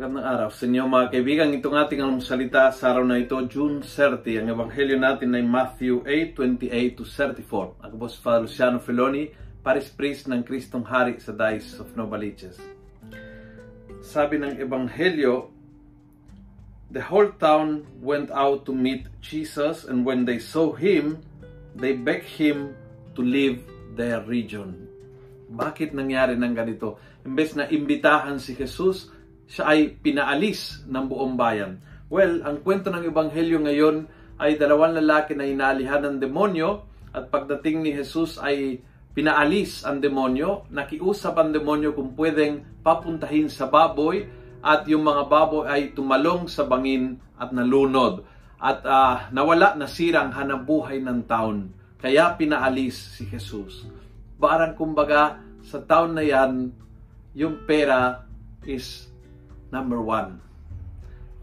Magandang araw sa inyo mga kaibigan. Itong ating ang salita sa araw na ito, June 30. Ang ebanghelyo natin ay Matthew 8, 28 to 34. Ako po si Father Luciano Feloni, Paris Priest ng Kristong Hari sa Dice of Novaliches. Sabi ng ebanghelyo, The whole town went out to meet Jesus and when they saw him, they begged him to leave their region. Bakit nangyari ng ganito? Imbes na imbitahan si Jesus, siya ay pinaalis ng buong bayan. Well, ang kwento ng Ebanghelyo ngayon ay dalawang lalaki na inaalihan ng demonyo at pagdating ni Jesus ay pinaalis ang demonyo, nakiusap ang demonyo kung pwedeng papuntahin sa baboy at yung mga baboy ay tumalong sa bangin at nalunod at uh, nawala nasira ang hanap buhay ng taon. Kaya pinaalis si Jesus. Barang kumbaga sa taon na yan, yung pera is number one.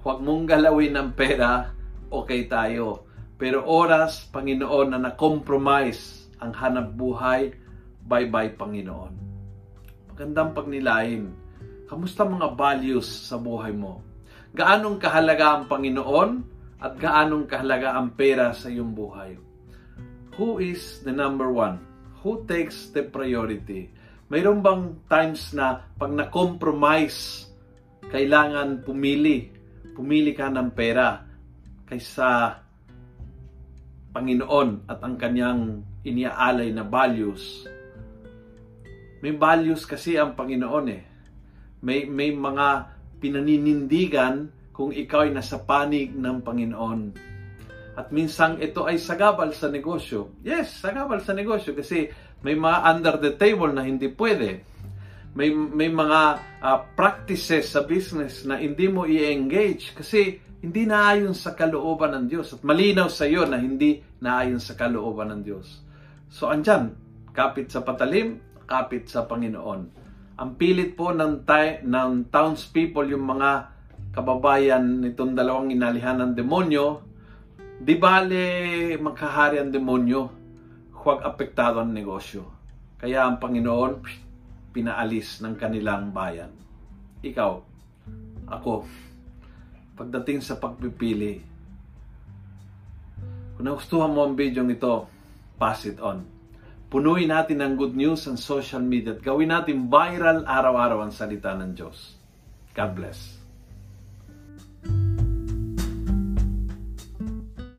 Huwag mong galawin ng pera, okay tayo. Pero oras, Panginoon, na na-compromise ang hanap buhay, bye-bye, Panginoon. Magandang pagnilain Kamusta mga values sa buhay mo? Gaanong kahalaga ang Panginoon at gaanong kahalaga ang pera sa iyong buhay? Who is the number one? Who takes the priority? Mayroon bang times na pag na-compromise, kailangan pumili. Pumili ka ng pera kaysa Panginoon at ang kanyang iniaalay na values. May values kasi ang Panginoon eh may, may mga pinaninindigan kung ikaw ay nasa panig ng Panginoon. At minsan ito ay sagabal sa negosyo. Yes, sagabal sa negosyo kasi may mga under the table na hindi pwede. May, may mga uh, practices sa business na hindi mo i-engage kasi hindi naayon sa kalooban ng Diyos. At malinaw sa iyo na hindi naayon sa kalooban ng Diyos. So andyan, kapit sa patalim, kapit sa Panginoon. Ang pilit po ng, ta- ng townspeople, yung mga kababayan nitong dalawang inalihan ng demonyo, di bale magkahari ang demonyo, huwag apektado ang negosyo. Kaya ang Panginoon pinaalis ng kanilang bayan. Ikaw, ako, pagdating sa pagpipili, kung nagustuhan mo ang video ito, pass it on. Punuin natin ng good news ang social media at gawin natin viral araw-araw ang salita ng Diyos. God bless.